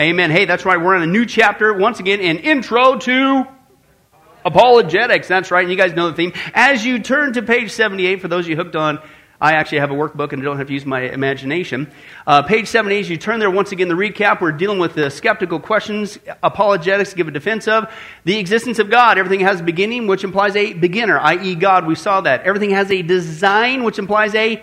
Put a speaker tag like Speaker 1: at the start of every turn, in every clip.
Speaker 1: Amen. Hey, that's right. We're in a new chapter, once again, an Intro to Apologetics. That's right. And you guys know the theme. As you turn to page 78, for those of you hooked on I actually have a workbook and don't have to use my imagination. Uh, page 78, as you turn there, once again, the recap, we're dealing with the skeptical questions, apologetics, give a defense of. The existence of God. Everything has a beginning, which implies a beginner, i.e., God. We saw that. Everything has a design, which implies a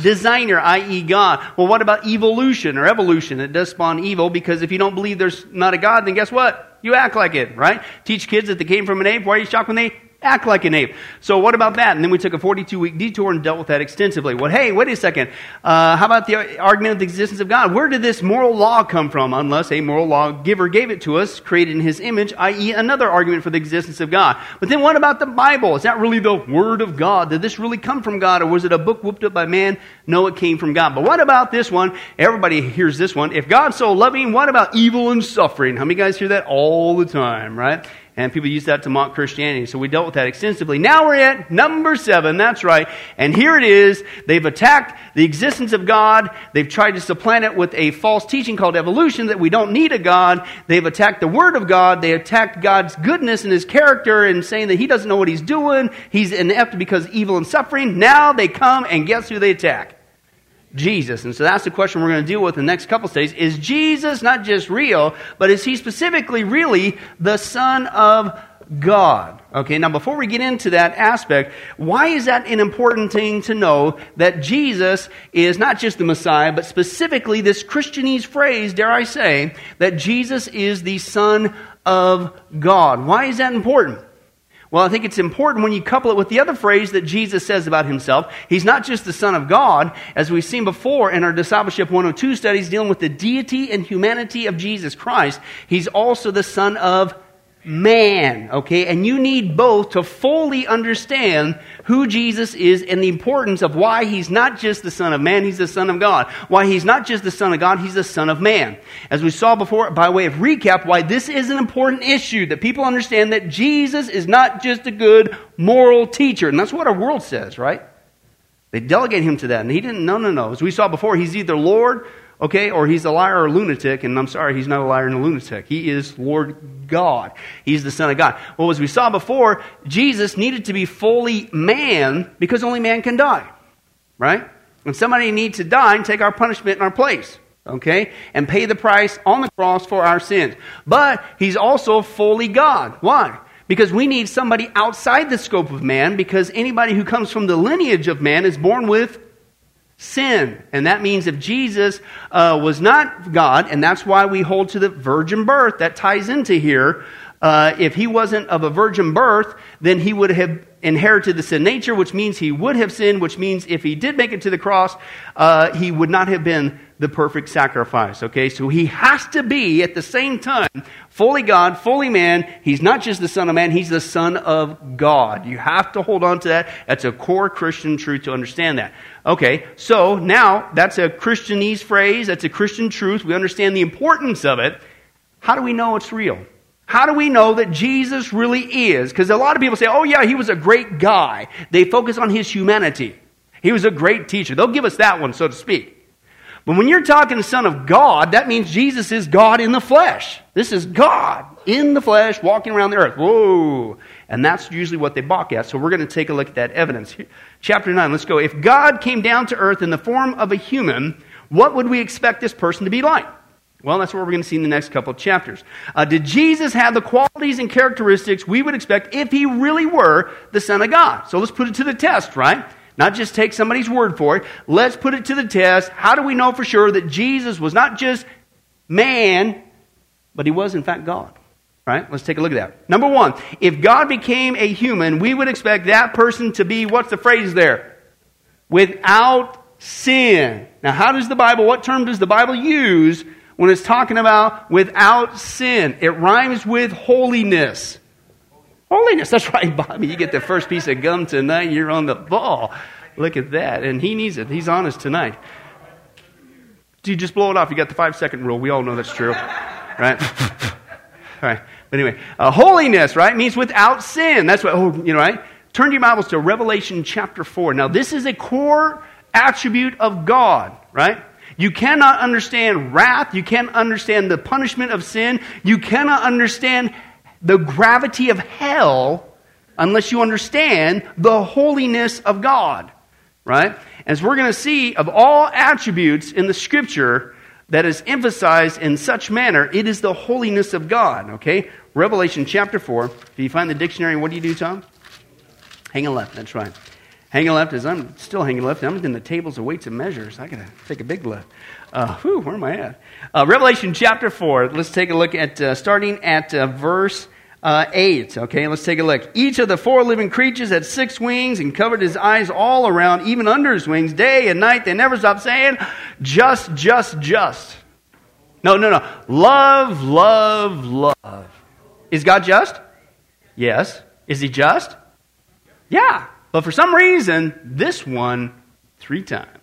Speaker 1: designer, i.e., God. Well, what about evolution or evolution? It does spawn evil because if you don't believe there's not a God, then guess what? You act like it, right? Teach kids that they came from an ape. Why are you shocked when they act like an ape. So what about that? And then we took a 42 week detour and dealt with that extensively. Well, hey, wait a second. Uh, how about the argument of the existence of God? Where did this moral law come from? Unless a moral law giver gave it to us, created in his image, i.e. another argument for the existence of God. But then what about the Bible? Is that really the word of God? Did this really come from God or was it a book whooped up by man? No, it came from God. But what about this one? Everybody hears this one. If God's so loving, what about evil and suffering? How many guys hear that all the time, right? And people use that to mock Christianity. So we dealt with that extensively. Now we're at number seven. That's right. And here it is. They've attacked the existence of God. They've tried to supplant it with a false teaching called evolution that we don't need a God. They've attacked the Word of God. They attacked God's goodness and His character and saying that He doesn't know what He's doing. He's inept because evil and suffering. Now they come and guess who they attack? Jesus. And so that's the question we're going to deal with in the next couple of days. Is Jesus not just real, but is he specifically really the Son of God? Okay, now before we get into that aspect, why is that an important thing to know that Jesus is not just the Messiah, but specifically this Christianese phrase, dare I say, that Jesus is the Son of God? Why is that important? Well, I think it's important when you couple it with the other phrase that Jesus says about himself. He's not just the Son of God, as we've seen before in our Discipleship 102 studies dealing with the deity and humanity of Jesus Christ. He's also the Son of man, okay? And you need both to fully understand who Jesus is and the importance of why he's not just the Son of Man, he's the Son of God. Why he's not just the Son of God, he's the Son of Man. As we saw before, by way of recap, why this is an important issue, that people understand that Jesus is not just a good moral teacher. And that's what our world says, right? They delegate him to that. And he didn't, no, no, no. As we saw before, he's either Lord okay? Or he's a liar or a lunatic, and I'm sorry, he's not a liar and a lunatic. He is Lord God. He's the Son of God. Well, as we saw before, Jesus needed to be fully man because only man can die, right? And somebody needs to die and take our punishment in our place, okay? And pay the price on the cross for our sins. But he's also fully God. Why? Because we need somebody outside the scope of man, because anybody who comes from the lineage of man is born with sin. And that means if Jesus uh, was not God, and that's why we hold to the virgin birth, that ties into here. Uh, if he wasn't of a virgin birth, then he would have inherited the sin nature, which means he would have sinned, which means if he did make it to the cross, uh, he would not have been the perfect sacrifice. Okay, so he has to be at the same time fully God, fully man. He's not just the Son of Man, he's the Son of God. You have to hold on to that. That's a core Christian truth to understand that. Okay, so now that's a Christianese phrase, that's a Christian truth. We understand the importance of it. How do we know it's real? How do we know that Jesus really is? Because a lot of people say, oh, yeah, he was a great guy. They focus on his humanity. He was a great teacher. They'll give us that one, so to speak. But when you're talking Son of God, that means Jesus is God in the flesh. This is God in the flesh walking around the earth. Whoa. And that's usually what they balk at. So we're going to take a look at that evidence. Chapter 9, let's go. If God came down to earth in the form of a human, what would we expect this person to be like? Well, that's what we're going to see in the next couple of chapters. Uh, did Jesus have the qualities and characteristics we would expect if he really were the Son of God? So let's put it to the test, right? Not just take somebody's word for it. Let's put it to the test. How do we know for sure that Jesus was not just man, but he was in fact God? Right? Let's take a look at that. Number one, if God became a human, we would expect that person to be, what's the phrase there? Without sin. Now, how does the Bible, what term does the Bible use when it's talking about without sin? It rhymes with holiness. Holiness. That's right, Bobby. You get the first piece of gum tonight, you're on the ball. Look at that. And he needs it. He's honest tonight. Do you just blow it off? You got the five second rule. We all know that's true. Right? all right. But anyway, uh, holiness, right, means without sin. That's what, oh, you know, right? Turn your Bibles to Revelation chapter 4. Now, this is a core attribute of God, right? You cannot understand wrath. You can't understand the punishment of sin. You cannot understand the gravity of hell unless you understand the holiness of God. Right? As we're going to see, of all attributes in the scripture that is emphasized in such manner, it is the holiness of God. Okay? Revelation chapter 4. If you find the dictionary, what do you do, Tom? Hang a left. That's right. Hanging left is I'm still hanging left. I'm in the tables of weights and measures. I gotta take a big left. Uh, whew, where am I at? Uh, Revelation chapter four. Let's take a look at uh, starting at uh, verse uh, eight. Okay, let's take a look. Each of the four living creatures had six wings and covered his eyes all around, even under his wings, day and night. They never stopped saying, "Just, just, just." No, no, no. Love, love, love. Is God just? Yes. Is He just? Yeah. But for some reason, this one, three times.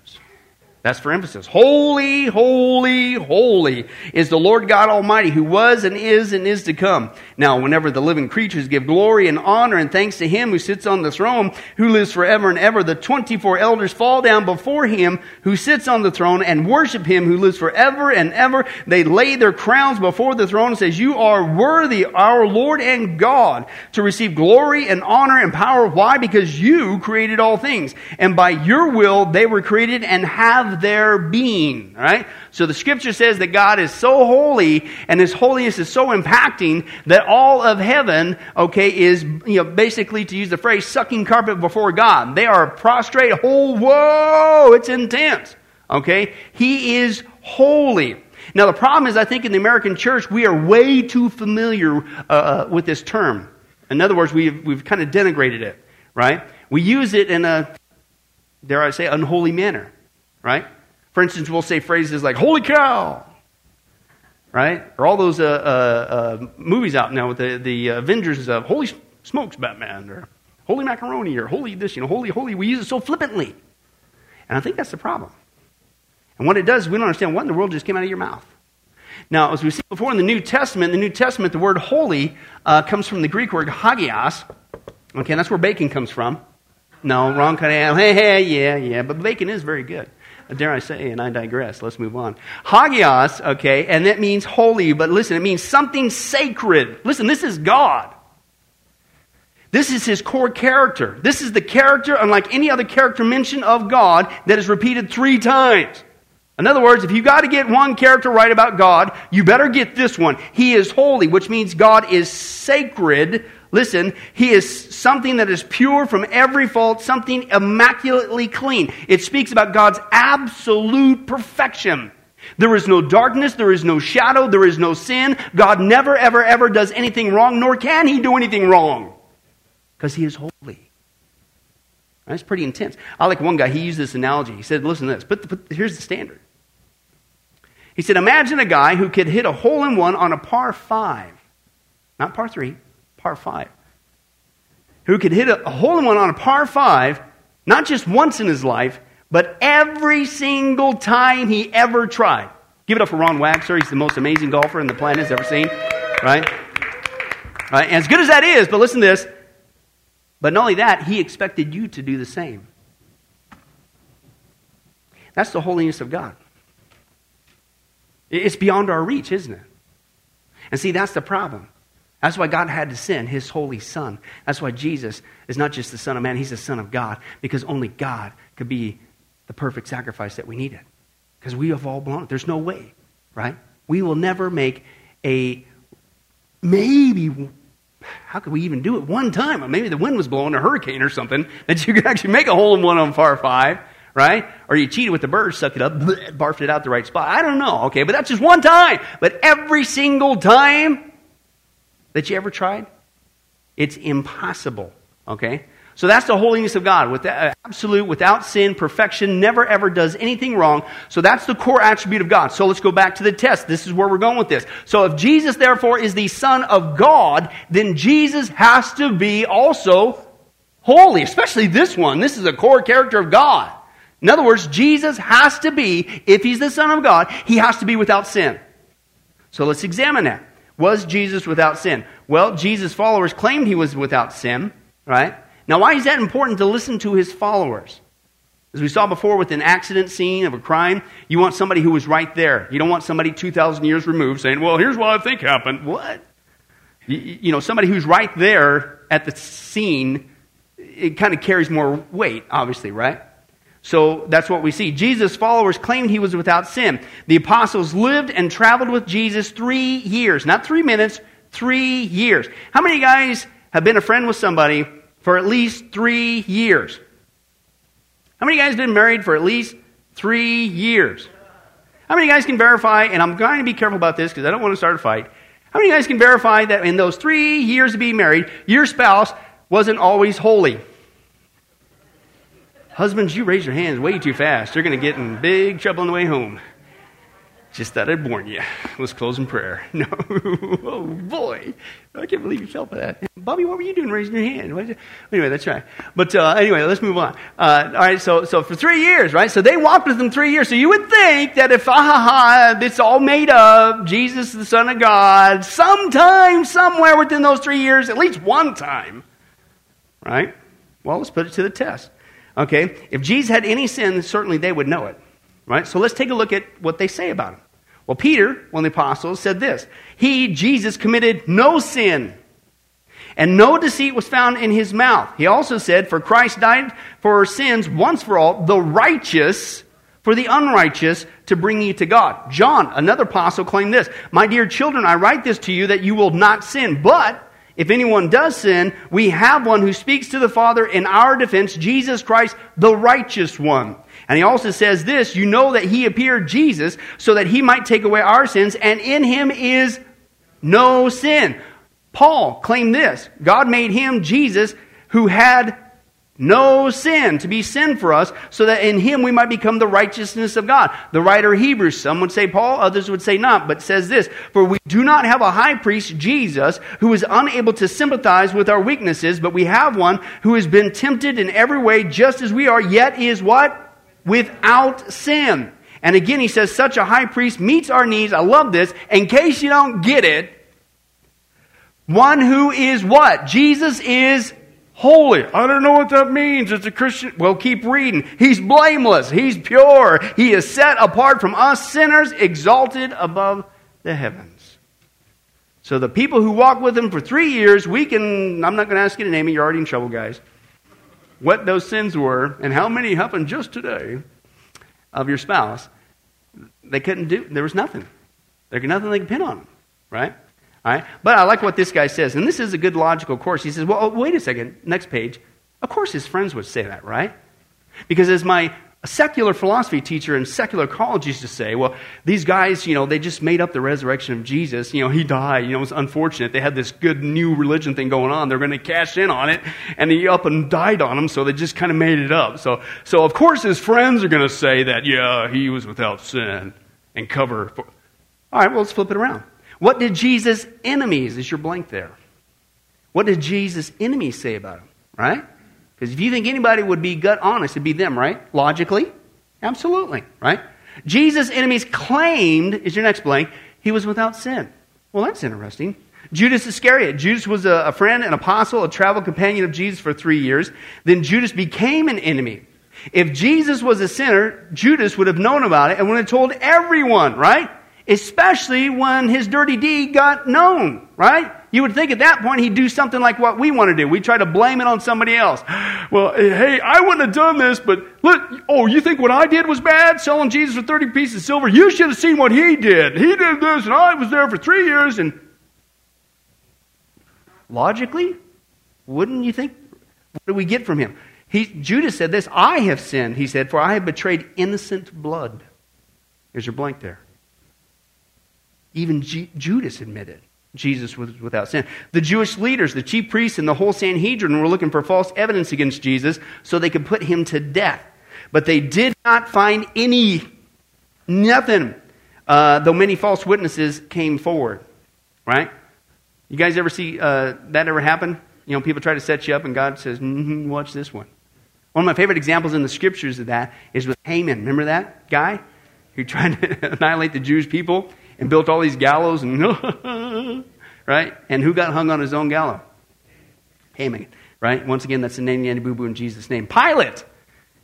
Speaker 1: That's for emphasis. Holy, holy, holy is the Lord God Almighty who was and is and is to come. Now, whenever the living creatures give glory and honor and thanks to him who sits on the throne, who lives forever and ever, the 24 elders fall down before him who sits on the throne and worship him who lives forever and ever. They lay their crowns before the throne and says, You are worthy, our Lord and God, to receive glory and honor and power. Why? Because you created all things. And by your will they were created and have their being, right? So the scripture says that God is so holy and his holiness is so impacting that all of heaven, okay, is, you know, basically to use the phrase, sucking carpet before God. They are prostrate, whole, whoa, it's intense, okay? He is holy. Now the problem is, I think in the American church, we are way too familiar uh, uh with this term. In other words, we've, we've kind of denigrated it, right? We use it in a, dare I say, unholy manner right? For instance, we'll say phrases like, holy cow, right? Or all those uh, uh, uh, movies out now with the, the Avengers of Holy Smokes Batman, or Holy Macaroni, or Holy this, you know, Holy, Holy. We use it so flippantly. And I think that's the problem. And what it does we don't understand what in the world just came out of your mouth. Now, as we've seen before in the New Testament, the New Testament, the word holy uh, comes from the Greek word hagios. Okay, that's where bacon comes from. No, wrong kind of. Hey, hey, yeah, yeah, but bacon is very good dare I say, and I digress. Let's move on. Hagios, okay, and that means holy, but listen, it means something sacred. Listen, this is God. This is his core character. This is the character, unlike any other character mentioned of God, that is repeated three times. In other words, if you got to get one character right about God, you better get this one. He is holy, which means God is sacred, Listen, he is something that is pure from every fault, something immaculately clean. It speaks about God's absolute perfection. There is no darkness, there is no shadow, there is no sin. God never, ever, ever does anything wrong, nor can he do anything wrong. Because he is holy. That's pretty intense. I like one guy, he used this analogy. He said, listen to this, but, here's the standard. He said, imagine a guy who could hit a hole in one on a par five, not par three, par five, who could hit a, a hole in one on a par five, not just once in his life, but every single time he ever tried. Give it up for Ron Waxer. He's the most amazing golfer in the planet has ever seen, right? right? As good as that is, but listen to this. But not only that, he expected you to do the same. That's the holiness of God. It's beyond our reach, isn't it? And see, that's the problem. That's why God had to send his holy son. That's why Jesus is not just the son of man, he's the son of God, because only God could be the perfect sacrifice that we needed. Because we have all blown it. There's no way, right? We will never make a maybe how could we even do it one time? Maybe the wind was blowing, a hurricane or something, that you could actually make a hole in one on par five, right? Or you cheated with the bird, sucked it up, barfed it out the right spot. I don't know, okay? But that's just one time. But every single time, that you ever tried? It's impossible. Okay? So that's the holiness of God. With uh, absolute, without sin, perfection, never ever does anything wrong. So that's the core attribute of God. So let's go back to the test. This is where we're going with this. So if Jesus therefore is the Son of God, then Jesus has to be also holy, especially this one. This is a core character of God. In other words, Jesus has to be, if he's the Son of God, he has to be without sin. So let's examine that. Was Jesus without sin? Well, Jesus' followers claimed he was without sin, right? Now, why is that important to listen to his followers? As we saw before with an accident scene of a crime, you want somebody who was right there. You don't want somebody 2,000 years removed saying, well, here's what I think happened. What? You, you know, somebody who's right there at the scene, it kind of carries more weight, obviously, right? So that's what we see. Jesus' followers claimed he was without sin. The apostles lived and traveled with Jesus three years, not three minutes, three years. How many guys have been a friend with somebody for at least three years? How many guys have been married for at least three years? How many guys can verify, and I'm going to be careful about this because I don't want to start a fight. How many guys can verify that in those three years of being married, your spouse wasn't always holy? Husbands, you raise your hands way too fast. You're going to get in big trouble on the way home. Just thought I'd warn you. Let's close in prayer. No. oh, boy. I can't believe you fell for that. Bobby, what were you doing raising your hand? Anyway, that's right. But uh, anyway, let's move on. Uh, all right, so, so for three years, right? So they walked with him three years. So you would think that if, ah, ha, ha, it's all made up, Jesus, the Son of God, sometime, somewhere within those three years, at least one time, right? Well, let's put it to the test. Okay? If Jesus had any sin, certainly they would know it. Right? So let's take a look at what they say about him. Well, Peter, one of the apostles, said this He, Jesus, committed no sin, and no deceit was found in his mouth. He also said, For Christ died for our sins once for all, the righteous for the unrighteous to bring you to God. John, another apostle, claimed this My dear children, I write this to you that you will not sin. But if anyone does sin, we have one who speaks to the Father in our defense, Jesus Christ, the righteous one. And he also says this, you know that he appeared Jesus so that he might take away our sins and in him is no sin. Paul claimed this. God made him Jesus who had no sin to be sin for us so that in him we might become the righteousness of God. The writer Hebrews, some would say Paul, others would say not, but says this, for we do not have a high priest, Jesus, who is unable to sympathize with our weaknesses, but we have one who has been tempted in every way just as we are, yet is what? without sin. And again, he says, such a high priest meets our needs. I love this. In case you don't get it, one who is what? Jesus is holy. I don't know what that means. It's a Christian. Well, keep reading. He's blameless. He's pure. He is set apart from us sinners, exalted above the heavens. So the people who walk with him for three years, we can, I'm not going to ask you to name it. You're already in trouble, guys what those sins were and how many happened just today of your spouse, they couldn't do, there was nothing. There was nothing they could pin on right? All right? But I like what this guy says, and this is a good logical course. He says, well, oh, wait a second, next page. Of course his friends would say that, right? Because as my secular philosophy teacher in secular college used to say, well, these guys, you know, they just made up the resurrection of Jesus. You know, he died. You know, it was unfortunate. They had this good new religion thing going on. They're going to cash in on it. And he up and died on them, so they just kind of made it up. So, so of course his friends are going to say that, yeah, he was without sin and cover. For... All right, well, let's flip it around. What did Jesus' enemies, is your blank there? What did Jesus' enemies say about him, right? Because if you think anybody would be gut honest, it'd be them, right? Logically? Absolutely, right? Jesus' enemies claimed, is your next blank, he was without sin. Well, that's interesting. Judas Iscariot. Judas was a, a friend, an apostle, a travel companion of Jesus for three years. Then Judas became an enemy. If Jesus was a sinner, Judas would have known about it and would have told everyone, right? Especially when his dirty deed got known, right? You would think at that point he'd do something like what we want to do. We try to blame it on somebody else. Well, hey, I wouldn't have done this, but look, oh, you think what I did was bad? Selling Jesus for 30 pieces of silver? You should have seen what he did. He did this, and I was there for three years, and logically, wouldn't you think? What do we get from him? He, Judas said this I have sinned, he said, for I have betrayed innocent blood. There's your blank there. Even G- Judas admitted. Jesus was without sin. The Jewish leaders, the chief priests, and the whole Sanhedrin were looking for false evidence against Jesus so they could put him to death. But they did not find any, nothing, uh, though many false witnesses came forward. Right? You guys ever see uh, that ever happen? You know, people try to set you up, and God says, mm-hmm, watch this one. One of my favorite examples in the scriptures of that is with Haman. Remember that guy who tried to annihilate the Jewish people? And built all these gallows and right? And who got hung on his own gallows? Haman, right? Once again, that's the name Yanny Boo Boo in Jesus' name. Pilate.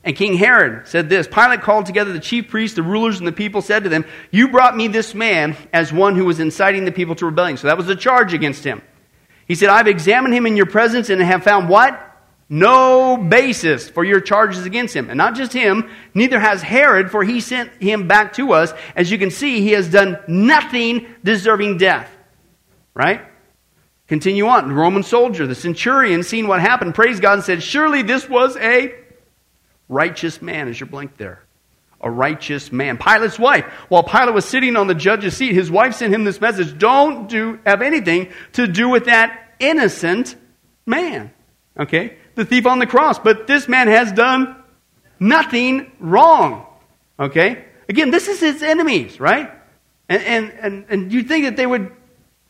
Speaker 1: And King Herod said this Pilate called together the chief priests, the rulers, and the people, said to them, You brought me this man as one who was inciting the people to rebellion. So that was the charge against him. He said, I've examined him in your presence and have found what? No basis for your charges against him. And not just him, neither has Herod, for he sent him back to us. As you can see, he has done nothing deserving death. Right? Continue on. The Roman soldier, the centurion, seeing what happened, praised God and said, Surely this was a righteous man, as your blank there. A righteous man. Pilate's wife. While Pilate was sitting on the judge's seat, his wife sent him this message Don't do, have anything to do with that innocent man. Okay? The thief on the cross. But this man has done nothing wrong. Okay? Again, this is his enemies, right? And, and, and, and you'd think that they would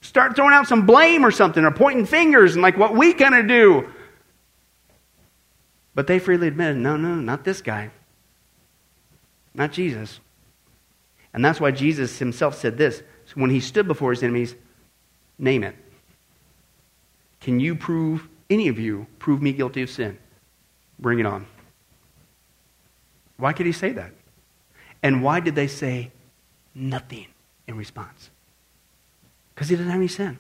Speaker 1: start throwing out some blame or something or pointing fingers and like what we gonna do. But they freely admitted, no, no, not this guy. Not Jesus. And that's why Jesus himself said this. when he stood before his enemies, name it. Can you prove, any of you, prove me guilty of sin? Bring it on. Why could he say that? And why did they say nothing in response? Because he didn't have any sin.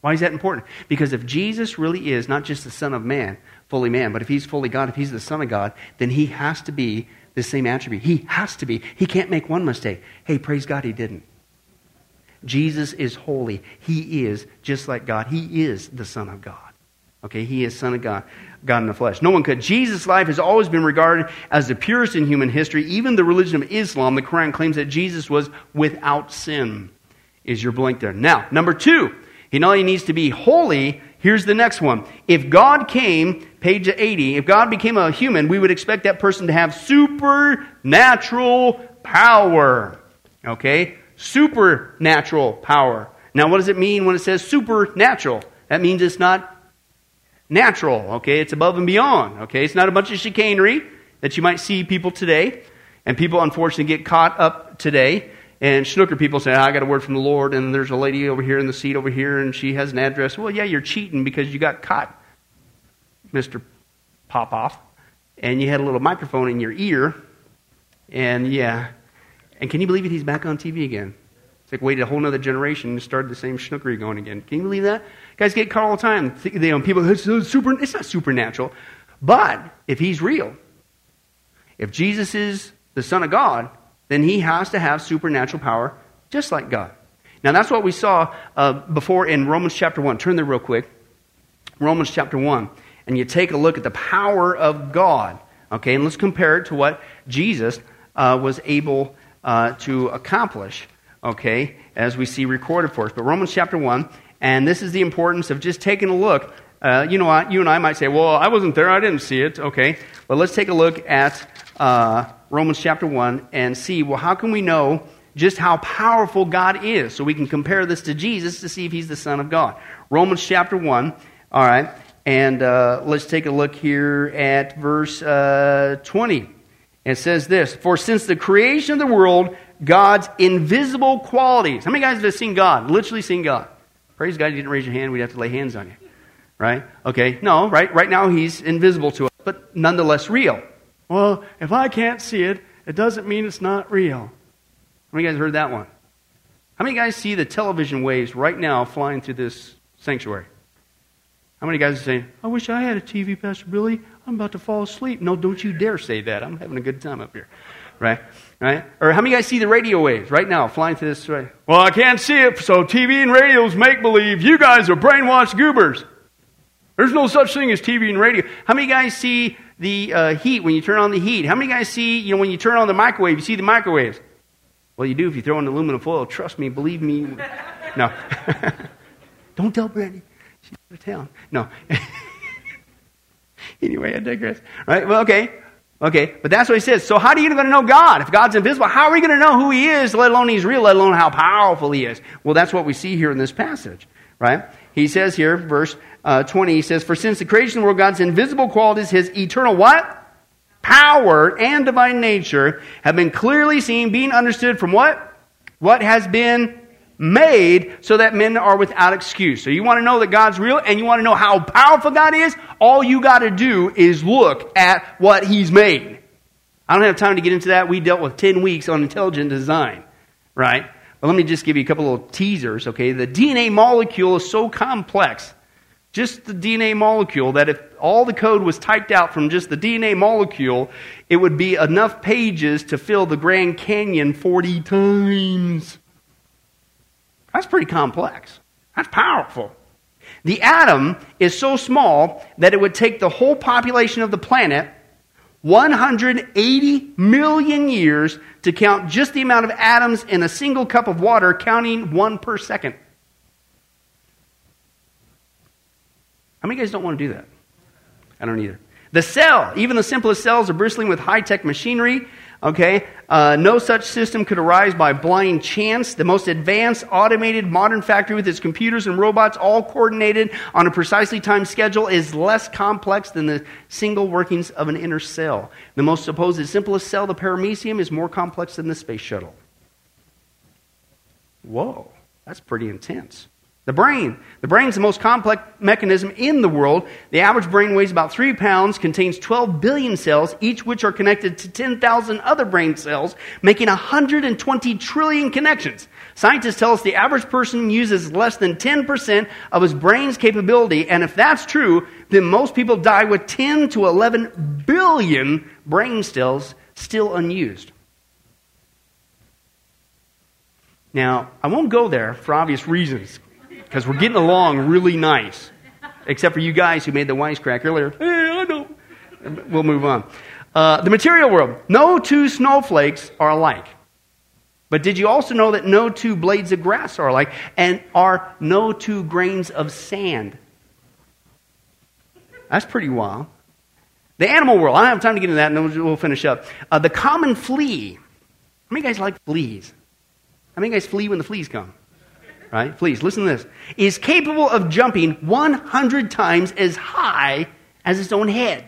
Speaker 1: Why is that important? Because if Jesus really is not just the Son of Man, fully man, but if he's fully God, if he's the Son of God, then he has to be the same attribute. He has to be. He can't make one mistake. Hey, praise God, he didn't. Jesus is holy. He is just like God. He is the Son of God. Okay, he is Son of God, God in the flesh. No one could. Jesus' life has always been regarded as the purest in human history. Even the religion of Islam, the Quran claims that Jesus was without sin is your blank there. Now, number two, he not only needs to be holy, here's the next one. If God came, page 80, if God became a human, we would expect that person to have supernatural power. Okay? Supernatural power. Now, what does it mean when it says supernatural? That means it's not natural, okay? It's above and beyond, okay? It's not a bunch of chicanery that you might see people today. And people, unfortunately, get caught up today and snooker people say, I got a word from the Lord, and there's a lady over here in the seat over here, and she has an address. Well, yeah, you're cheating because you got caught, Mr. Popoff, and you had a little microphone in your ear, and yeah. And can you believe it? He's back on TV again. It's like waited a whole other generation and started the same snookery going again. Can you believe that? Guys get caught all the time. You know, people, it's, super, it's not supernatural. But if he's real, if Jesus is the Son of God, then he has to have supernatural power just like God. Now, that's what we saw uh, before in Romans chapter 1. Turn there real quick. Romans chapter 1. And you take a look at the power of God. Okay, and let's compare it to what Jesus uh, was able uh, to accomplish. Okay, as we see recorded for us. But Romans chapter 1, and this is the importance of just taking a look. Uh, you know, what? you and I might say, well, I wasn't there, I didn't see it. Okay, but let's take a look at uh, Romans chapter 1 and see, well, how can we know just how powerful God is? So we can compare this to Jesus to see if he's the Son of God. Romans chapter 1, all right, and uh, let's take a look here at verse uh, 20. It says this For since the creation of the world, God's invisible qualities. How many guys have seen God? Literally seen God? Praise God, you didn't raise your hand. We'd have to lay hands on you. Right? Okay. No, right? Right now, he's invisible to us, but nonetheless real. Well, if I can't see it, it doesn't mean it's not real. How many guys heard that one? How many guys see the television waves right now flying through this sanctuary? How many guys are saying, I wish I had a TV, Pastor Billy. I'm about to fall asleep. No, don't you dare say that. I'm having a good time up here. Right? Right? Or how many guys see the radio waves right now flying through this? way? Well, I can't see it, so TV and radio's make believe. You guys are brainwashed goobers. There's no such thing as TV and radio. How many guys see the uh, heat when you turn on the heat? How many guys see, you know, when you turn on the microwave, you see the microwaves? Well, you do if you throw in aluminum foil. Trust me, believe me. No. Don't tell Brandy. She's out of town. No. anyway, I digress. Right? Well, okay. Okay, but that's what he says. So how are you going to know God? If God's invisible, how are we going to know who he is, let alone he's real, let alone how powerful he is? Well, that's what we see here in this passage, right? He says here, verse uh, 20, he says, For since the creation of the world, God's invisible qualities, his eternal what? Power and divine nature have been clearly seen, being understood from what? What has been made so that men are without excuse. So you want to know that God's real and you want to know how powerful God is? All you got to do is look at what He's made. I don't have time to get into that. We dealt with 10 weeks on intelligent design, right? But let me just give you a couple little teasers, okay? The DNA molecule is so complex, just the DNA molecule, that if all the code was typed out from just the DNA molecule, it would be enough pages to fill the Grand Canyon 40 times. That's pretty complex. That's powerful. The atom is so small that it would take the whole population of the planet 180 million years to count just the amount of atoms in a single cup of water, counting one per second. How many guys don't want to do that? I don't either. The cell, even the simplest cells, are bristling with high tech machinery Okay? Uh, no such system could arise by blind chance. The most advanced, automated, modern factory with its computers and robots all coordinated on a precisely timed schedule is less complex than the single workings of an inner cell. The most supposed simplest cell, the paramecium, is more complex than the space shuttle. Whoa, that's pretty intense. The brain. The brain is the most complex mechanism in the world. The average brain weighs about three pounds, contains 12 billion cells, each which are connected to 10,000 other brain cells, making 120 trillion connections. Scientists tell us the average person uses less than 10% of his brain's capability, and if that's true, then most people die with 10 to 11 billion brain cells still unused. Now, I won't go there for obvious reasons because we're getting along really nice. Except for you guys who made the wisecrack earlier. Hey, I know. We'll move on. Uh, the material world. No two snowflakes are alike. But did you also know that no two blades of grass are alike and are no two grains of sand? That's pretty wild. The animal world. I don't have time to get into that, and then we'll finish up. Uh, the common flea. How many guys like fleas? How many guys flee when the fleas come? Right? Please listen to this. Is capable of jumping 100 times as high as its own head.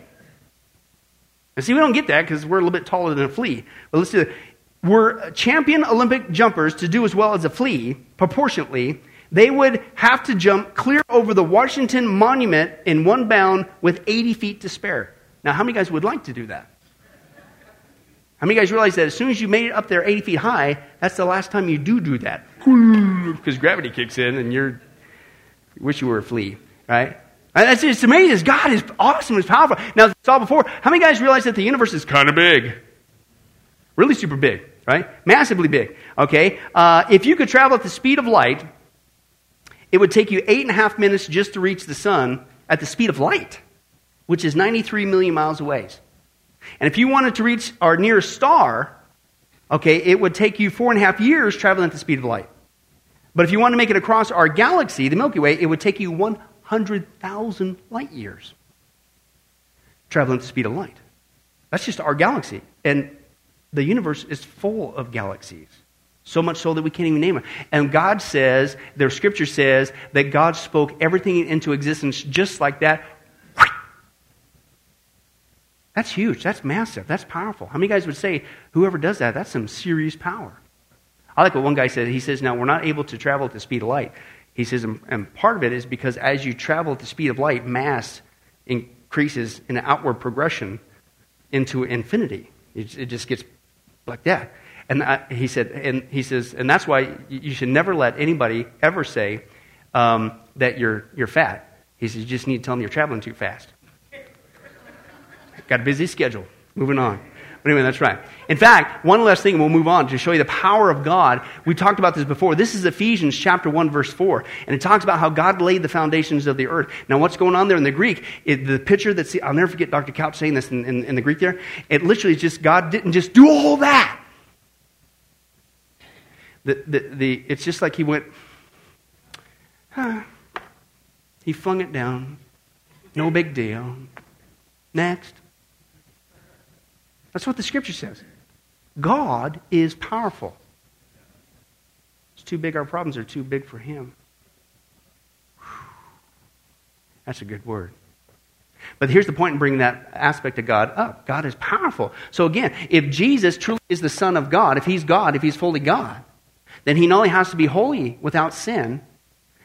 Speaker 1: Now, see, we don't get that because we're a little bit taller than a flea. But let's do. Were champion Olympic jumpers to do as well as a flea, proportionately, they would have to jump clear over the Washington Monument in one bound with 80 feet to spare. Now, how many guys would like to do that? How many guys realize that as soon as you made it up there 80 feet high, that's the last time you do do that? Because gravity kicks in and you're, wish you were a flea, right? And that's, it's amazing. God is awesome. It's powerful. Now, saw before, how many guys realize that the universe is kind of big? Really super big, right? Massively big, okay? Uh, if you could travel at the speed of light, it would take you eight and a half minutes just to reach the sun at the speed of light, which is 93 million miles away. And if you wanted to reach our nearest star, okay, it would take you four and a half years traveling at the speed of light. But if you want to make it across our galaxy, the Milky Way, it would take you 100,000 light years traveling at the speed of light. That's just our galaxy. And the universe is full of galaxies. So much so that we can't even name them. And God says, their scripture says, that God spoke everything into existence just like that that's huge. That's massive. That's powerful. How many guys would say, whoever does that, that's some serious power? I like what one guy said. He says, now we're not able to travel at the speed of light. He says, and part of it is because as you travel at the speed of light, mass increases in outward progression into infinity. It, just gets like that. And I, he said, and he says, and that's why you should never let anybody ever say um, that you're, you're fat. He says, you just need to tell them you're traveling too fast. Got a busy schedule. Moving on. But anyway, that's right. In fact, one last thing, and we'll move on to show you the power of God. We talked about this before. This is Ephesians chapter 1, verse 4. And it talks about how God laid the foundations of the earth. Now, what's going on there in the Greek, it, the picture that's, I'll never forget Dr. Couch saying this in, in, in the Greek there. It literally is just, God didn't just do all that. The, the, the, it's just like he went, huh. he flung it down. No big deal. Next. That's what the scripture says. God is powerful. It's too big, our problems are too big for him. That's a good word. But here's the point in bringing that aspect of God up God is powerful. So again, if Jesus truly is the Son of God, if he's God, if he's fully God, then he not only has to be holy without sin,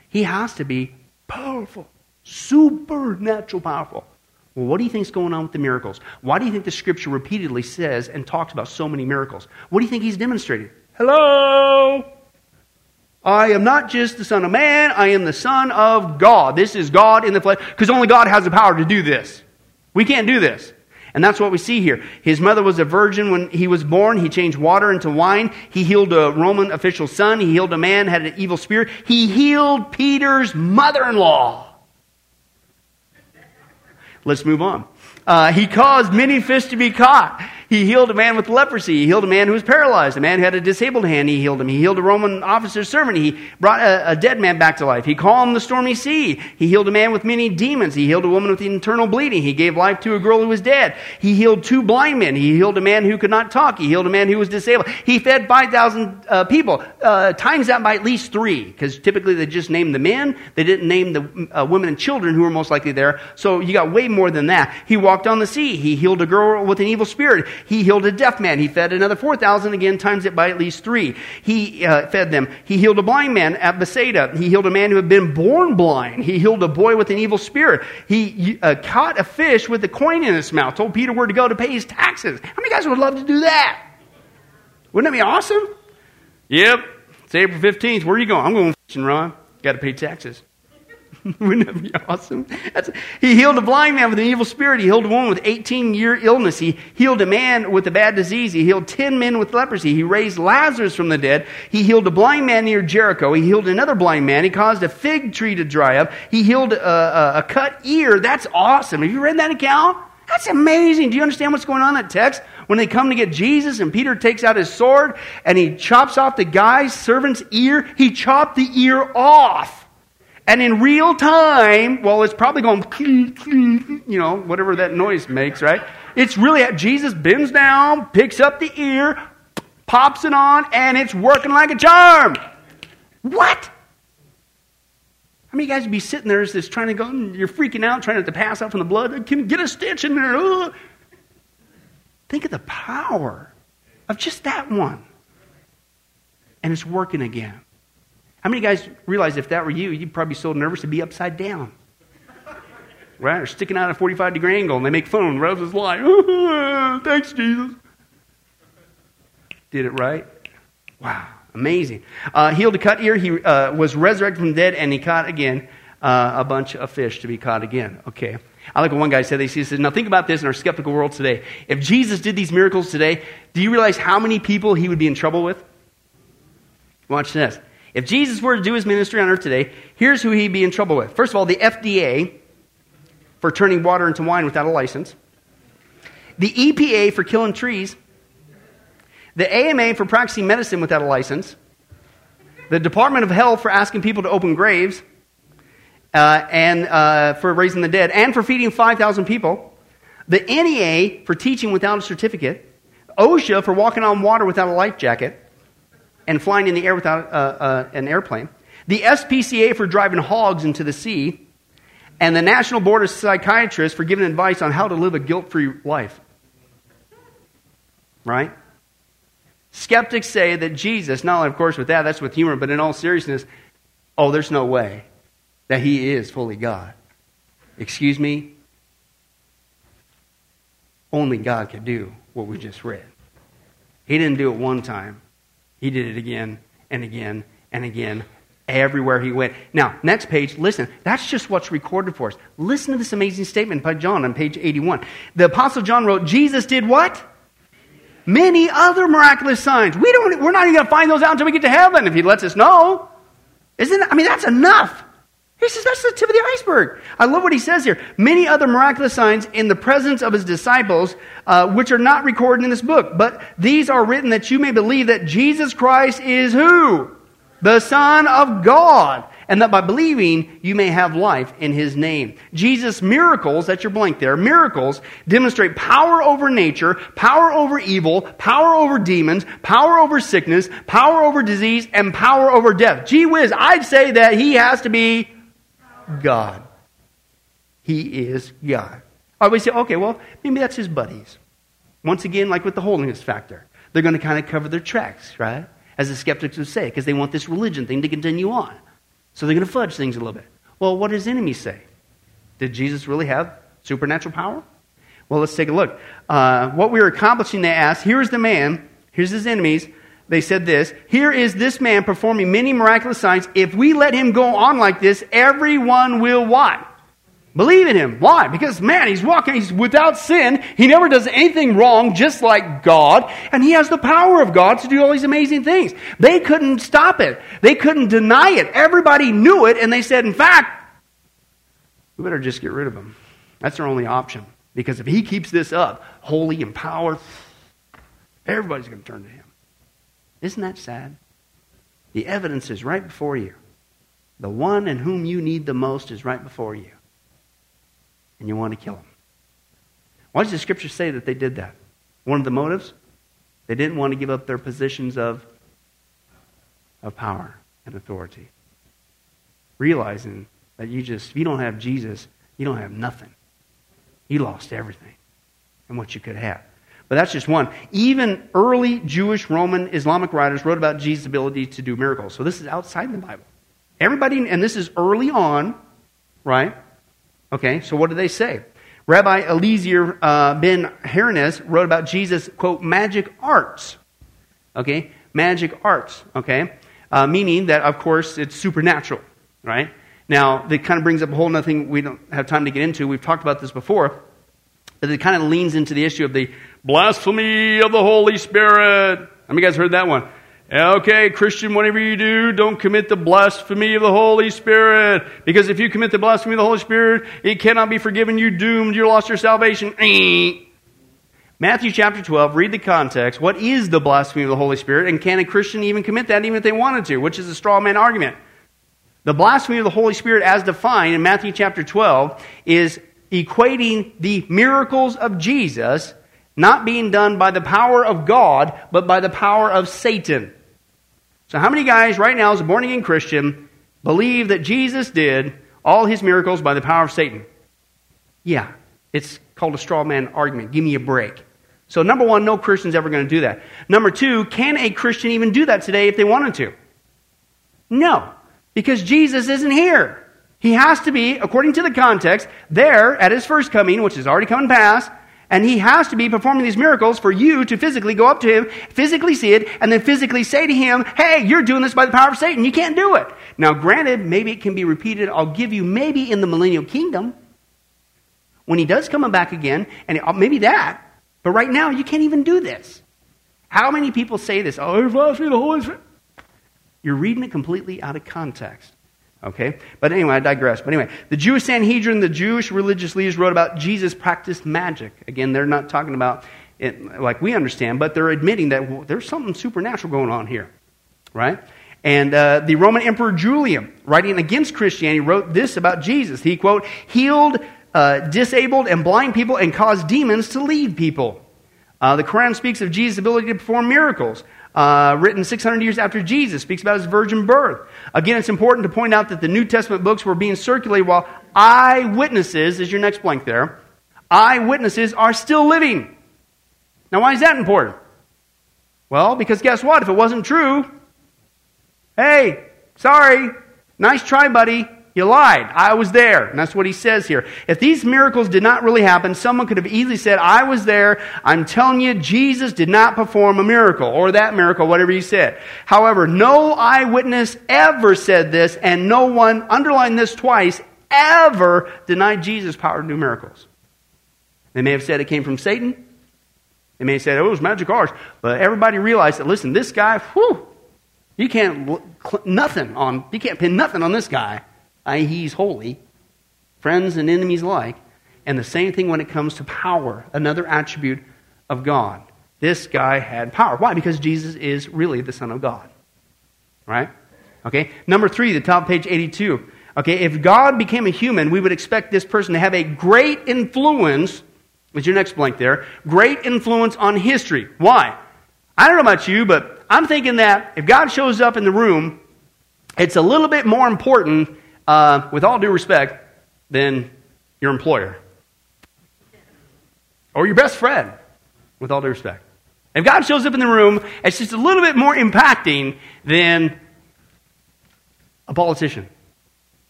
Speaker 1: he has to be powerful, supernatural powerful. Well, what do you think is going on with the miracles? Why do you think the scripture repeatedly says and talks about so many miracles? What do you think he's demonstrating? Hello? I am not just the Son of Man, I am the Son of God. This is God in the flesh, because only God has the power to do this. We can't do this. And that's what we see here. His mother was a virgin when he was born. He changed water into wine. He healed a Roman official's son. He healed a man had an evil spirit. He healed Peter's mother in law. Let's move on. Uh, he caused many fish to be caught. He healed a man with leprosy. He healed a man who was paralyzed. A man who had a disabled hand. He healed him. He healed a Roman officer's servant. He brought a, a, dead man back to life. He calmed the stormy sea. He healed a man with many demons. He healed a woman with internal bleeding. He gave life to a girl who was dead. He healed two blind men. He healed a man who could not talk. He healed a man who was disabled. He fed 5,000 uh, people. Uh, times that by at least three, because typically they just named the men. They didn't name the uh, women and children who were most likely there. So you got way more than that. He walked on the sea. He healed a girl with an evil spirit. He healed a deaf man. He fed another 4,000, again, times it by at least three. He uh, fed them. He healed a blind man at Bethsaida. He healed a man who had been born blind. He healed a boy with an evil spirit. He uh, caught a fish with a coin in his mouth, told Peter where to go to pay his taxes. How many guys would love to do that? Wouldn't that be awesome? Yep. It's April 15th. Where are you going? I'm going fishing, Ron. Got to pay taxes. Wouldn't that be awesome? That's, he healed a blind man with an evil spirit. He healed a woman with 18 year illness. He healed a man with a bad disease. He healed 10 men with leprosy. He raised Lazarus from the dead. He healed a blind man near Jericho. He healed another blind man. He caused a fig tree to dry up. He healed a, a, a cut ear. That's awesome. Have you read that account? That's amazing. Do you understand what's going on in that text? When they come to get Jesus and Peter takes out his sword and he chops off the guy's servant's ear, he chopped the ear off. And in real time, well, it's probably going, you know, whatever that noise makes, right? It's really, Jesus bends down, picks up the ear, pops it on, and it's working like a charm. What? How many guys would be sitting there just trying to go, you're freaking out, trying to pass out from the blood? Can get a stitch in there? Think of the power of just that one. And it's working again. How many guys realize if that were you, you'd probably be so nervous to be upside down? Right? Or sticking out at a 45 degree angle and they make fun. Rose is like, thanks, Jesus. Did it right? Wow, amazing. Uh, healed a cut ear. He uh, was resurrected from the dead and he caught again uh, a bunch of fish to be caught again. Okay. I like what one guy said. He said, Now think about this in our skeptical world today. If Jesus did these miracles today, do you realize how many people he would be in trouble with? Watch this. If Jesus were to do his ministry on earth today, here's who he'd be in trouble with. First of all, the FDA for turning water into wine without a license, the EPA for killing trees, the AMA for practicing medicine without a license, the Department of Health for asking people to open graves, uh, and uh, for raising the dead, and for feeding 5,000 people, the NEA for teaching without a certificate, OSHA for walking on water without a life jacket, and flying in the air without uh, uh, an airplane, the SPCA for driving hogs into the sea, and the National Board of Psychiatrists for giving advice on how to live a guilt free life. Right? Skeptics say that Jesus, not only, of course, with that, that's with humor, but in all seriousness, oh, there's no way that he is fully God. Excuse me? Only God could do what we just read. He didn't do it one time, he did it again and again and again everywhere he went. Now, next page, listen. That's just what's recorded for us. Listen to this amazing statement by John on page 81. The Apostle John wrote, Jesus did what? Many other miraculous signs. We don't, we're not even going to find those out until we get to heaven if he lets us know. Isn't? I mean, that's enough. He says that's the tip of the iceberg. I love what he says here. Many other miraculous signs in the presence of his disciples, uh, which are not recorded in this book, but these are written that you may believe that Jesus Christ is who? The Son of God. And that by believing, you may have life in his name. Jesus' miracles, that's your blank there, miracles demonstrate power over nature, power over evil, power over demons, power over sickness, power over disease, and power over death. Gee whiz, I'd say that he has to be God. He is God. I always say, okay, well, maybe that's his buddies. Once again, like with the holiness factor, they're going to kind of cover their tracks, right? As the skeptics would say, because they want this religion thing to continue on. So they're going to fudge things a little bit. Well, what does enemies say? Did Jesus really have Supernatural power? Well, let's take a look. Uh, what we were accomplishing, they asked, here's the man, here's his enemies. They said this Here is this man performing many miraculous signs. If we let him go on like this, everyone will what? Believe in him. Why? Because, man, he's walking, he's without sin. He never does anything wrong, just like God. And he has the power of God to do all these amazing things. They couldn't stop it. They couldn't deny it. Everybody knew it, and they said, in fact, we better just get rid of him. That's our only option. Because if he keeps this up, holy and power, everybody's going to turn to him. Isn't that sad? The evidence is right before you. The one in whom you need the most is right before you and you want to kill him. Why does the scripture say that they did that? One of the motives? They didn't want to give up their positions of, of power and authority. Realizing that you just, if you don't have Jesus, you don't have nothing. You lost everything and what you could have. But that's just one. Even early Jewish, Roman, Islamic writers wrote about Jesus' ability to do miracles. So this is outside the Bible. Everybody, and this is early on, right? Okay, so what do they say? Rabbi Eliezer uh, ben Hairnes wrote about Jesus, quote, magic arts. Okay, magic arts, okay? Uh, meaning that, of course, it's supernatural, right? Now, that kind of brings up a whole other thing we don't have time to get into. We've talked about this before. But it kind of leans into the issue of the blasphemy of the Holy Spirit. How many guys heard that one? Okay, Christian, whatever you do, don't commit the blasphemy of the Holy Spirit. Because if you commit the blasphemy of the Holy Spirit, it cannot be forgiven. You're doomed. You lost your salvation. Matthew chapter 12, read the context. What is the blasphemy of the Holy Spirit? And can a Christian even commit that even if they wanted to? Which is a straw man argument. The blasphemy of the Holy Spirit, as defined in Matthew chapter 12, is equating the miracles of Jesus not being done by the power of God, but by the power of Satan. So, how many guys right now, as a born again Christian, believe that Jesus did all his miracles by the power of Satan? Yeah, it's called a straw man argument. Give me a break. So, number one, no Christian's ever going to do that. Number two, can a Christian even do that today if they wanted to? No, because Jesus isn't here. He has to be, according to the context, there at his first coming, which is already coming past, and he has to be performing these miracles for you to physically go up to him, physically see it, and then physically say to him, Hey, you're doing this by the power of Satan. You can't do it. Now, granted, maybe it can be repeated. I'll give you maybe in the millennial kingdom when he does come back again, and maybe that. But right now, you can't even do this. How many people say this? Oh, you're blaspheming the Holy Spirit. You're reading it completely out of context. Okay? But anyway, I digress. But anyway, the Jewish Sanhedrin, the Jewish religious leaders wrote about Jesus practiced magic. Again, they're not talking about it like we understand, but they're admitting that well, there's something supernatural going on here. Right? And uh, the Roman Emperor Julian, writing against Christianity, wrote this about Jesus. He, quote, healed uh, disabled and blind people and caused demons to leave people. Uh, the Quran speaks of Jesus' ability to perform miracles uh, written 600 years after Jesus, speaks about his virgin birth. Again, it's important to point out that the New Testament books were being circulated while eyewitnesses, is your next blank there, eyewitnesses are still living. Now, why is that important? Well, because guess what? If it wasn't true, hey, sorry, nice try, buddy. You lied. I was there. And that's what he says here. If these miracles did not really happen, someone could have easily said, I was there. I'm telling you, Jesus did not perform a miracle or that miracle, whatever he said. However, no eyewitness ever said this, and no one, underline this twice, ever denied Jesus' power to do miracles. They may have said it came from Satan. They may have said oh, it was magic arts. But everybody realized that, listen, this guy, whew, you can't, nothing on, you can't pin nothing on this guy i.e., he's holy, friends and enemies alike. And the same thing when it comes to power, another attribute of God. This guy had power. Why? Because Jesus is really the Son of God. Right? Okay? Number three, the top page 82. Okay, if God became a human, we would expect this person to have a great influence, with your next blank there, great influence on history. Why? I don't know about you, but I'm thinking that if God shows up in the room, it's a little bit more important uh, with all due respect, than your employer or your best friend, with all due respect. If God shows up in the room, it's just a little bit more impacting than a politician,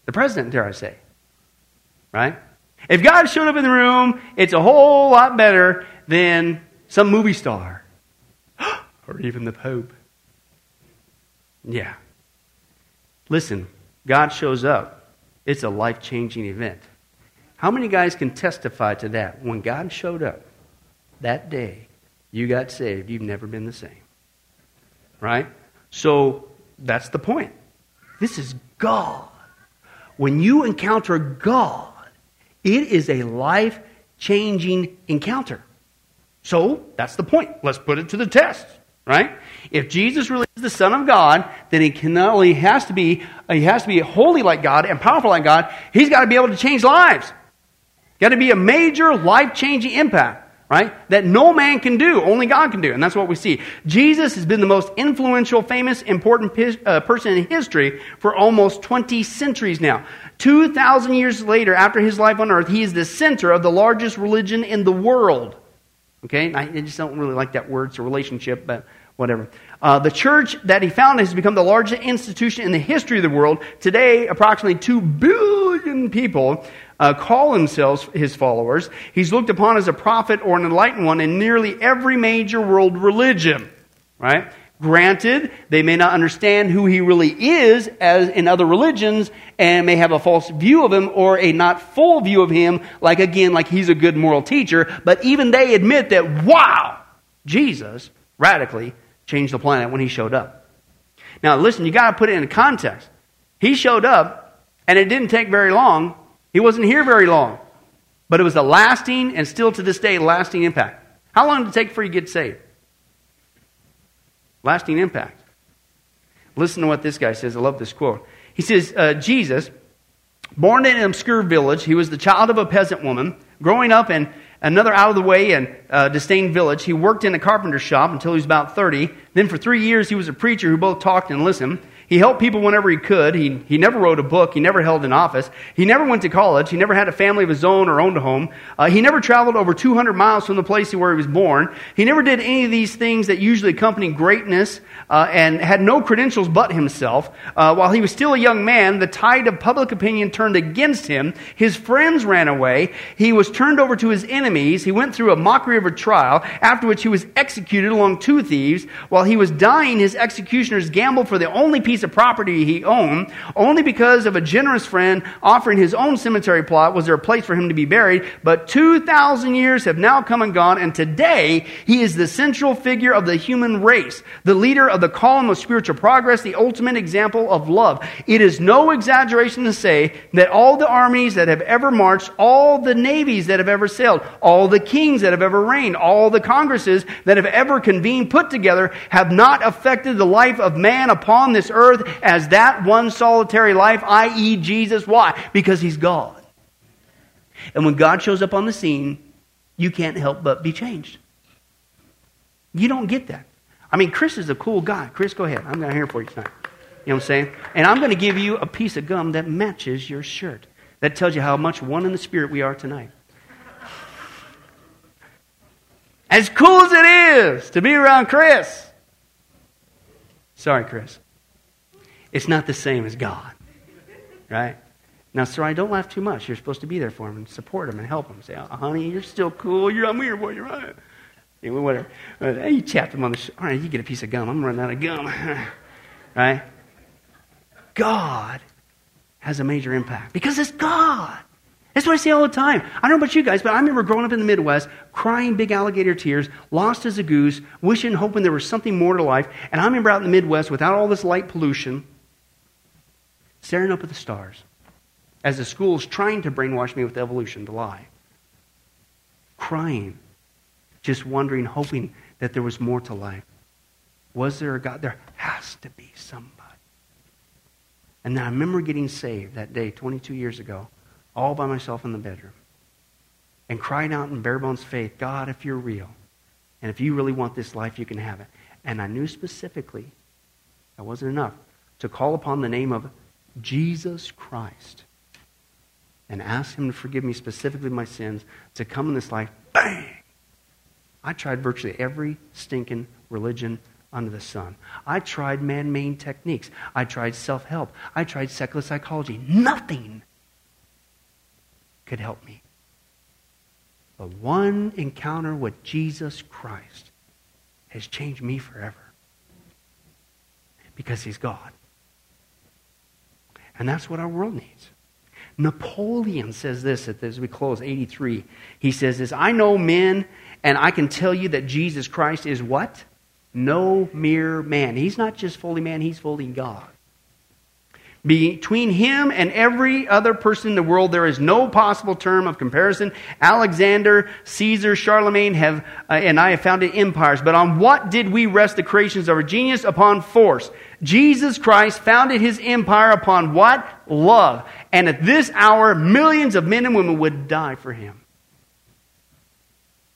Speaker 1: the president, dare I say. Right? If God showed up in the room, it's a whole lot better than some movie star or even the Pope. Yeah. Listen, God shows up. It's a life changing event. How many guys can testify to that? When God showed up that day, you got saved, you've never been the same. Right? So that's the point. This is God. When you encounter God, it is a life changing encounter. So that's the point. Let's put it to the test, right? If Jesus really is the Son of God, then he can not only has to be he has to be holy like God and powerful like God, he's got to be able to change lives. Got to be a major life changing impact right? That no man can do, only God can do. And that's what we see. Jesus has been the most influential, famous, important uh, person in history for almost 20 centuries now. 2,000 years later, after his life on earth, he is the center of the largest religion in the world. Okay? I just don't really like that word. It's a relationship, but whatever. Uh, the church that he founded has become the largest institution in the history of the world. Today, approximately 2 billion people uh, call themselves his followers. He's looked upon as a prophet or an enlightened one in nearly every major world religion, right? Granted, they may not understand who he really is as in other religions and may have a false view of him or a not full view of him, like again, like he's a good moral teacher, but even they admit that, wow, Jesus radically changed the planet when he showed up. Now, listen, you got to put it in context. He showed up, and it didn't take very long he wasn't here very long, but it was a lasting and still to this day lasting impact. How long did it take for you to get saved? Lasting impact. Listen to what this guy says. I love this quote. He says, uh, Jesus, born in an obscure village, he was the child of a peasant woman. Growing up in another out of the way and uh, disdained village, he worked in a carpenter shop until he was about 30. Then for three years, he was a preacher who both talked and listened. He helped people whenever he could. He, he never wrote a book. He never held an office. He never went to college. He never had a family of his own or owned a home. Uh, he never traveled over 200 miles from the place where he was born. He never did any of these things that usually accompany greatness uh, and had no credentials but himself. Uh, while he was still a young man, the tide of public opinion turned against him. His friends ran away. He was turned over to his enemies. He went through a mockery of a trial, after which he was executed along two thieves. While he was dying, his executioners gambled for the only piece piece of property he owned. Only because of a generous friend offering his own cemetery plot was there a place for him to be buried. But 2,000 years have now come and gone, and today he is the central figure of the human race, the leader of the column of spiritual progress, the ultimate example of love. It is no exaggeration to say that all the armies that have ever marched, all the navies that have ever sailed, all the kings that have ever reigned, all the congresses that have ever convened put together have not affected the life of man upon this earth earth as that one solitary life, i.e., Jesus. Why? Because he's God. And when God shows up on the scene, you can't help but be changed. You don't get that. I mean, Chris is a cool guy. Chris, go ahead. I'm going to hear for you tonight. You know what I'm saying? And I'm going to give you a piece of gum that matches your shirt. That tells you how much one in the spirit we are tonight. As cool as it is to be around Chris. Sorry, Chris. It's not the same as God. Right? Now, sir, I don't laugh too much. You're supposed to be there for him and support him and help him. Say, oh, honey, you're still cool. You're, I'm here, boy. You're right. Anyway, whatever. Uh, hey, you tapped him on the shoulder. All right, you get a piece of gum. I'm running out of gum. right? God has a major impact because it's God. That's what I say all the time. I don't know about you guys, but I remember growing up in the Midwest, crying big alligator tears, lost as a goose, wishing, hoping there was something more to life. And I remember out in the Midwest, without all this light pollution, staring up at the stars as the school's trying to brainwash me with evolution to lie. Crying, just wondering, hoping that there was more to life. Was there a God? There has to be somebody. And then I remember getting saved that day 22 years ago, all by myself in the bedroom, and crying out in bare bones faith God, if you're real, and if you really want this life, you can have it. And I knew specifically that wasn't enough to call upon the name of Jesus Christ and ask Him to forgive me specifically my sins, to come in this life, bang! I tried virtually every stinking religion under the sun. I tried man made techniques. I tried self help. I tried secular psychology. Nothing could help me. But one encounter with Jesus Christ has changed me forever because he's God. And that's what our world needs. Napoleon says this as we close, 83. He says this I know men, and I can tell you that Jesus Christ is what? No mere man. He's not just fully man, he's fully God. Between him and every other person in the world, there is no possible term of comparison. Alexander, Caesar, Charlemagne have, uh, and I have founded empires. But on what did we rest the creations of our genius? Upon force. Jesus Christ founded his empire upon what? Love. And at this hour, millions of men and women would die for him.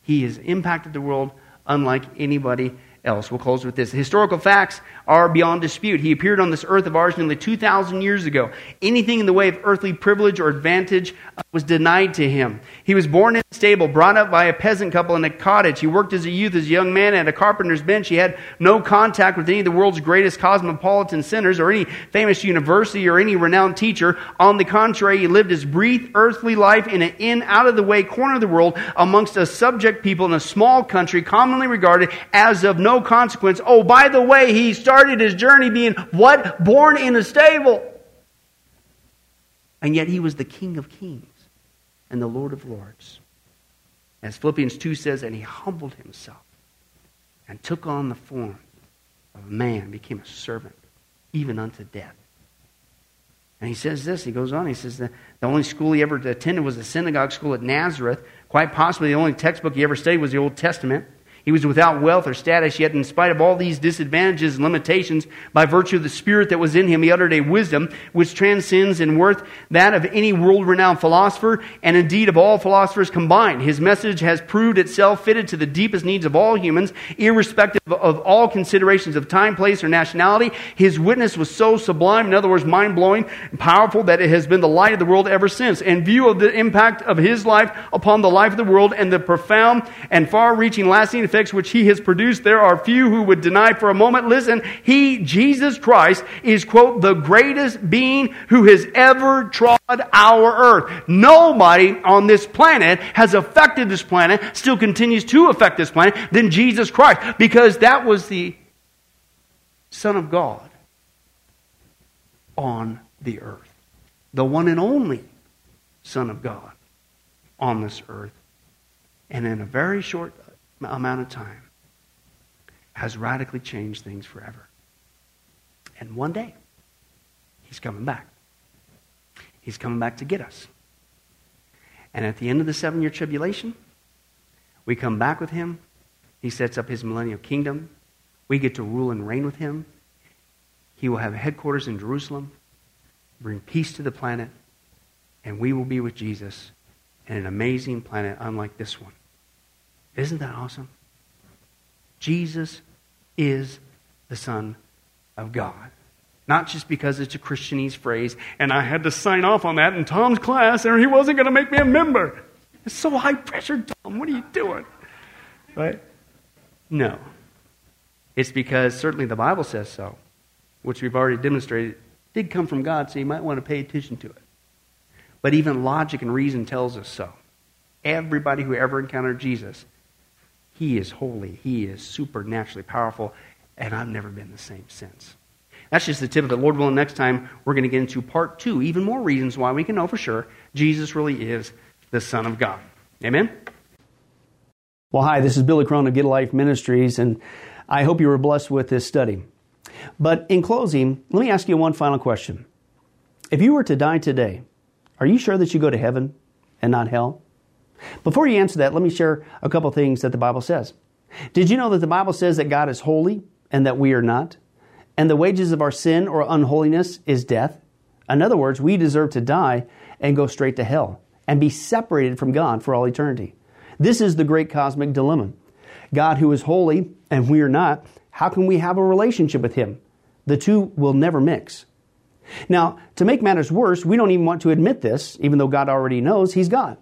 Speaker 1: He has impacted the world unlike anybody else. We'll close with this. Historical facts are beyond dispute. He appeared on this earth of ours nearly 2,000 years ago. Anything in the way of earthly privilege or advantage uh, was denied to him. He was born in a stable, brought up by a peasant couple in a cottage. He worked as a youth, as a young man at a carpenter's bench. He had no contact with any of the world's greatest cosmopolitan centers or any famous university or any renowned teacher. On the contrary, he lived his brief earthly life in an in, out of the way corner of the world amongst a subject people in a small country commonly regarded as of no consequence. Oh, by the way, he started his journey being what? Born in a stable. And yet he was the King of kings and the Lord of lords. As Philippians 2 says, and he humbled himself and took on the form of a man, became a servant, even unto death. And he says this, he goes on, he says the only school he ever attended was a synagogue school at Nazareth. Quite possibly the only textbook he ever studied was the Old Testament. He was without wealth or status, yet, in spite of all these disadvantages and limitations, by virtue of the Spirit that was in him, he uttered a wisdom which transcends in worth that of any world renowned philosopher, and indeed of all philosophers combined. His message has proved itself fitted to the deepest needs of all humans, irrespective of all considerations of time, place, or nationality. His witness was so sublime, in other words, mind blowing and powerful, that it has been the light of the world ever since. In view of the impact of his life upon the life of the world and the profound and far reaching, lasting effects which he has produced, there are few who would deny for a moment. Listen, he, Jesus Christ, is, quote, the greatest being who has ever trod our earth. Nobody on this planet has affected this planet, still continues to affect this planet, than Jesus Christ, because that was the Son of God on the earth. The one and only Son of God on this earth. And in a very short amount of time has radically changed things forever. And one day, he's coming back. He's coming back to get us. And at the end of the seven year tribulation, we come back with him. He sets up his millennial kingdom. We get to rule and reign with him. He will have headquarters in Jerusalem, bring peace to the planet, and we will be with Jesus in an amazing planet unlike this one. Isn't that awesome? Jesus is the Son of God. Not just because it's a Christianese phrase, and I had to sign off on that in Tom's class, or he wasn't going to make me a member. It's so high pressure, Tom. What are you doing? Right? No. It's because certainly the Bible says so, which we've already demonstrated did come from God, so you might want to pay attention to it. But even logic and reason tells us so. Everybody who ever encountered Jesus he is holy. He is supernaturally powerful. And I've never been the same since. That's just the tip of it. Lord willing, next time we're going to get into part two, even more reasons why we can know for sure Jesus really is the Son of God. Amen? Well, hi, this is Billy Crone of Get Life Ministries, and I hope you were blessed with this study. But in closing, let me ask you one final question. If you were to die today, are you sure that you go to heaven and not hell? Before you answer that, let me share a couple things that the Bible says. Did you know that the Bible says that God is holy and that we are not? And the wages of our sin or unholiness is death? In other words, we deserve to die and go straight to hell and be separated from God for all eternity. This is the great cosmic dilemma. God, who is holy and we are not, how can we have a relationship with Him? The two will never mix. Now, to make matters worse, we don't even want to admit this, even though God already knows He's God.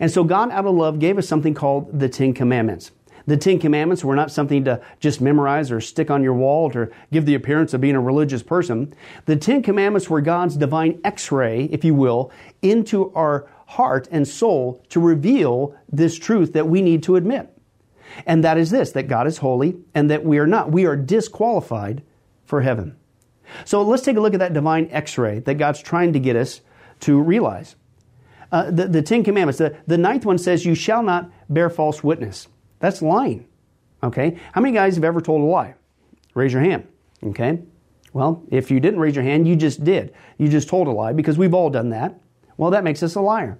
Speaker 1: And so God, out of love, gave us something called the Ten Commandments.
Speaker 2: The Ten Commandments were not something to just memorize or stick on your wall to give the appearance of being a religious person. The Ten Commandments were God's divine x ray, if you will, into our heart and soul to reveal this truth that we need to admit. And that is this that God is holy and that we are not. We are disqualified for heaven. So let's take a look at that divine x ray that God's trying to get us to realize. Uh, the, the Ten Commandments, the, the ninth one says, You shall not bear false witness. That's lying. Okay? How many guys have ever told a lie? Raise your hand. Okay? Well, if you didn't raise your hand, you just did. You just told a lie because we've all done that. Well, that makes us a liar.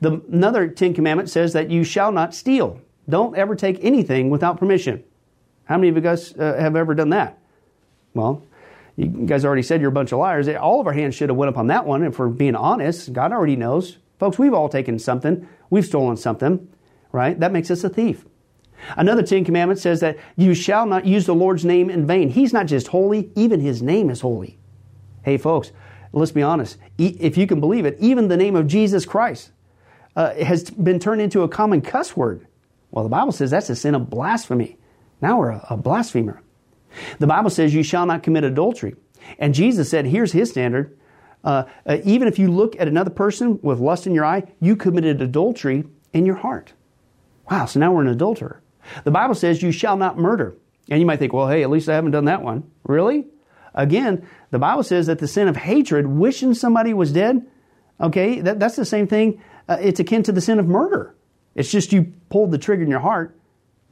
Speaker 2: The, another Ten Commandment says that you shall not steal. Don't ever take anything without permission. How many of you guys uh, have ever done that? Well, you guys already said you're a bunch of liars. All of our hands should have went up on that one. If we're being honest, God already knows. Folks, we've all taken something. We've stolen something, right? That makes us a thief. Another Ten Commandments says that you shall not use the Lord's name in vain. He's not just holy, even His name is holy. Hey, folks, let's be honest. If you can believe it, even the name of Jesus Christ uh, has been turned into a common cuss word. Well, the Bible says that's a sin of blasphemy. Now we're a, a blasphemer. The Bible says you shall not commit adultery. And Jesus said, here's his standard. Uh, uh, even if you look at another person with lust in your eye, you committed adultery in your heart. Wow, so now we're an adulterer. The Bible says you shall not murder. And you might think, well, hey, at least I haven't done that one. Really? Again, the Bible says that the sin of hatred, wishing somebody was dead, okay, that, that's the same thing. Uh, it's akin to the sin of murder. It's just you pulled the trigger in your heart,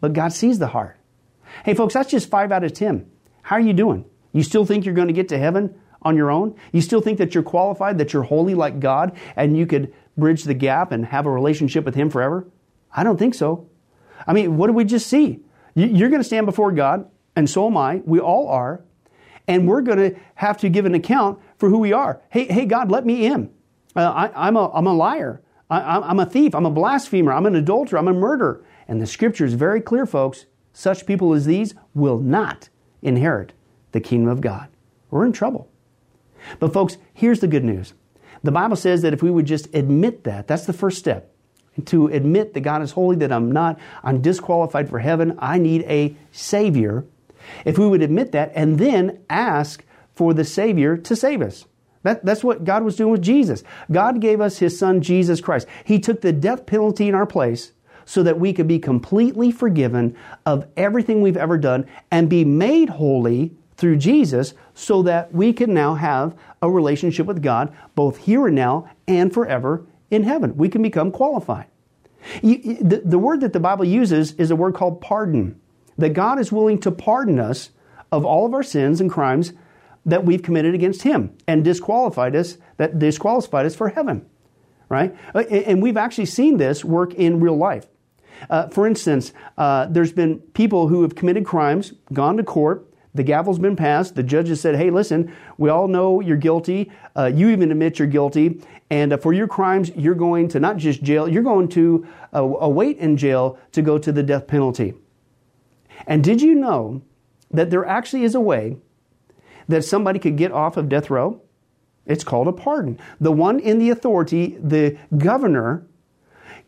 Speaker 2: but God sees the heart. Hey, folks, that's just five out of ten. How are you doing? You still think you're going to get to heaven on your own? You still think that you're qualified, that you're holy like God, and you could bridge the gap and have a relationship with Him forever? I don't think so. I mean, what did we just see? You're going to stand before God, and so am I. We all are. And we're going to have to give an account for who we are. Hey, hey God, let me in. Uh, I, am a, I'm a liar. I, am a thief. I'm a blasphemer. I'm an adulterer. I'm a murderer. And the scripture is very clear, folks. Such people as these will not inherit the kingdom of God. We're in trouble. But, folks, here's the good news. The Bible says that if we would just admit that, that's the first step. To admit that God is holy, that I'm not, I'm disqualified for heaven, I need a Savior. If we would admit that and then ask for the Savior to save us. That, that's what God was doing with Jesus. God gave us His Son, Jesus Christ. He took the death penalty in our place so that we could be completely forgiven of everything we've ever done and be made holy through Jesus so that we can now have a relationship with God both here and now and forever in heaven. We can become qualified. You, the, the word that the Bible uses is a word called pardon. That God is willing to pardon us of all of our sins and crimes that we've committed against Him and disqualified us, that disqualified us for heaven. Right? Uh, and we've actually seen this work in real life. Uh, for instance, uh, there's been people who have committed crimes, gone to court, the gavel's been passed, the judge has said, hey, listen, we all know you're guilty, uh, you even admit you're guilty, and uh, for your crimes, you're going to not just jail, you're going to uh, await in jail to go to the death penalty. And did you know that there actually is a way that somebody could get off of death row? It's called a pardon. The one in the authority, the governor,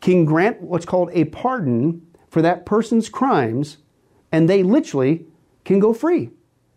Speaker 2: can grant what's called a pardon for that person's crimes, and they literally can go free.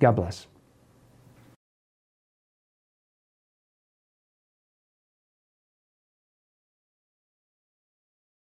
Speaker 2: God bless.